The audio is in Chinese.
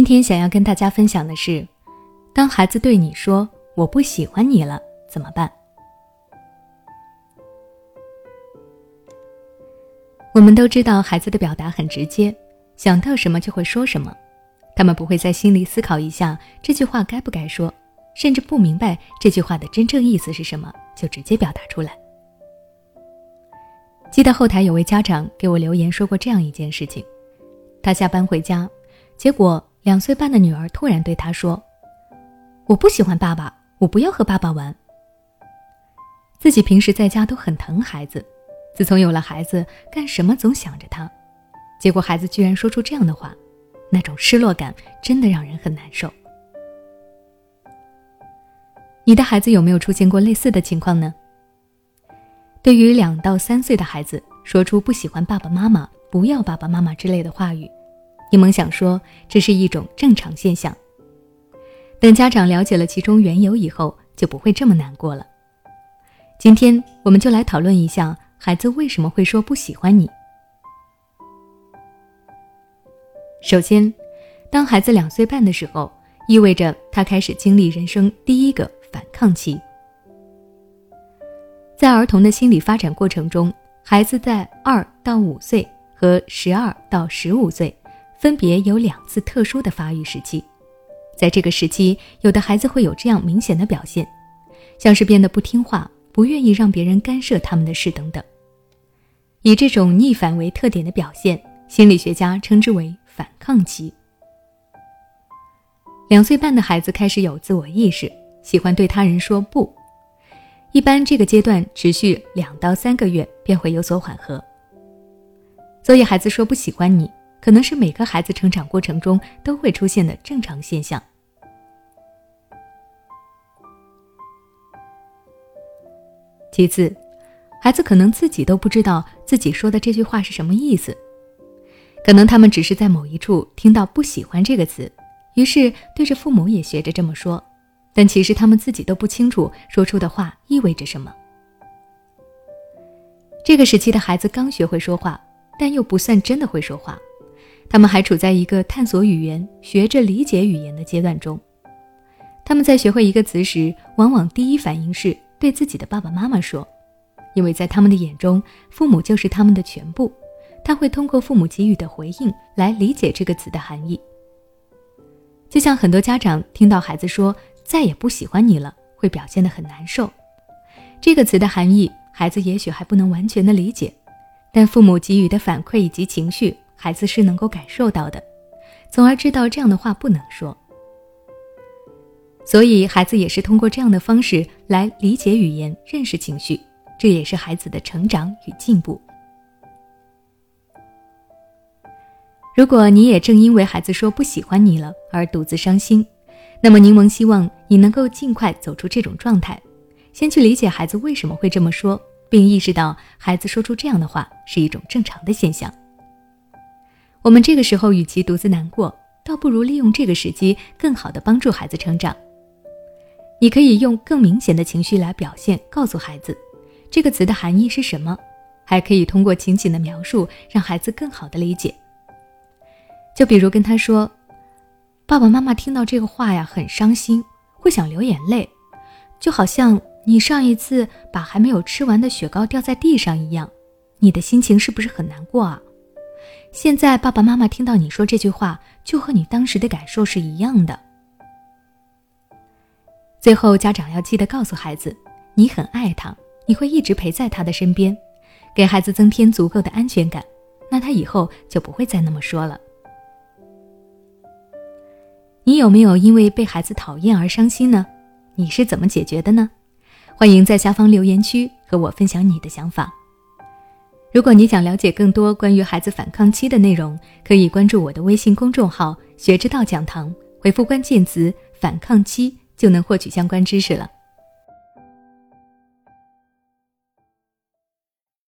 今天想要跟大家分享的是，当孩子对你说“我不喜欢你了”，怎么办？我们都知道，孩子的表达很直接，想到什么就会说什么，他们不会在心里思考一下这句话该不该说，甚至不明白这句话的真正意思是什么，就直接表达出来。记得后台有位家长给我留言说过这样一件事情：他下班回家，结果。两岁半的女儿突然对他说：“我不喜欢爸爸，我不要和爸爸玩。”自己平时在家都很疼孩子，自从有了孩子，干什么总想着他，结果孩子居然说出这样的话，那种失落感真的让人很难受。你的孩子有没有出现过类似的情况呢？对于两到三岁的孩子，说出不喜欢爸爸妈妈、不要爸爸妈妈之类的话语。柠檬想说，这是一种正常现象。等家长了解了其中缘由以后，就不会这么难过了。今天我们就来讨论一下，孩子为什么会说不喜欢你。首先，当孩子两岁半的时候，意味着他开始经历人生第一个反抗期。在儿童的心理发展过程中，孩子在二到五岁和十二到十五岁。分别有两次特殊的发育时期，在这个时期，有的孩子会有这样明显的表现，像是变得不听话、不愿意让别人干涉他们的事等等。以这种逆反为特点的表现，心理学家称之为反抗期。两岁半的孩子开始有自我意识，喜欢对他人说不，一般这个阶段持续两到三个月便会有所缓和。所以孩子说不喜欢你。可能是每个孩子成长过程中都会出现的正常现象。其次，孩子可能自己都不知道自己说的这句话是什么意思，可能他们只是在某一处听到“不喜欢”这个词，于是对着父母也学着这么说，但其实他们自己都不清楚说出的话意味着什么。这个时期的孩子刚学会说话，但又不算真的会说话。他们还处在一个探索语言、学着理解语言的阶段中。他们在学会一个词时，往往第一反应是对自己的爸爸妈妈说，因为在他们的眼中，父母就是他们的全部。他会通过父母给予的回应来理解这个词的含义。就像很多家长听到孩子说“再也不喜欢你了”，会表现得很难受。这个词的含义，孩子也许还不能完全的理解，但父母给予的反馈以及情绪。孩子是能够感受到的，从而知道这样的话不能说。所以，孩子也是通过这样的方式来理解语言、认识情绪，这也是孩子的成长与进步。如果你也正因为孩子说不喜欢你了而独自伤心，那么柠檬希望你能够尽快走出这种状态，先去理解孩子为什么会这么说，并意识到孩子说出这样的话是一种正常的现象。我们这个时候与其独自难过，倒不如利用这个时机，更好的帮助孩子成长。你可以用更明显的情绪来表现，告诉孩子这个词的含义是什么，还可以通过情景的描述，让孩子更好的理解。就比如跟他说：“爸爸妈妈听到这个话呀，很伤心，会想流眼泪，就好像你上一次把还没有吃完的雪糕掉在地上一样，你的心情是不是很难过啊？”现在爸爸妈妈听到你说这句话，就和你当时的感受是一样的。最后，家长要记得告诉孩子，你很爱他，你会一直陪在他的身边，给孩子增添足够的安全感，那他以后就不会再那么说了。你有没有因为被孩子讨厌而伤心呢？你是怎么解决的呢？欢迎在下方留言区和我分享你的想法。如果你想了解更多关于孩子反抗期的内容，可以关注我的微信公众号“学之道讲堂”，回复关键词“反抗期”就能获取相关知识了。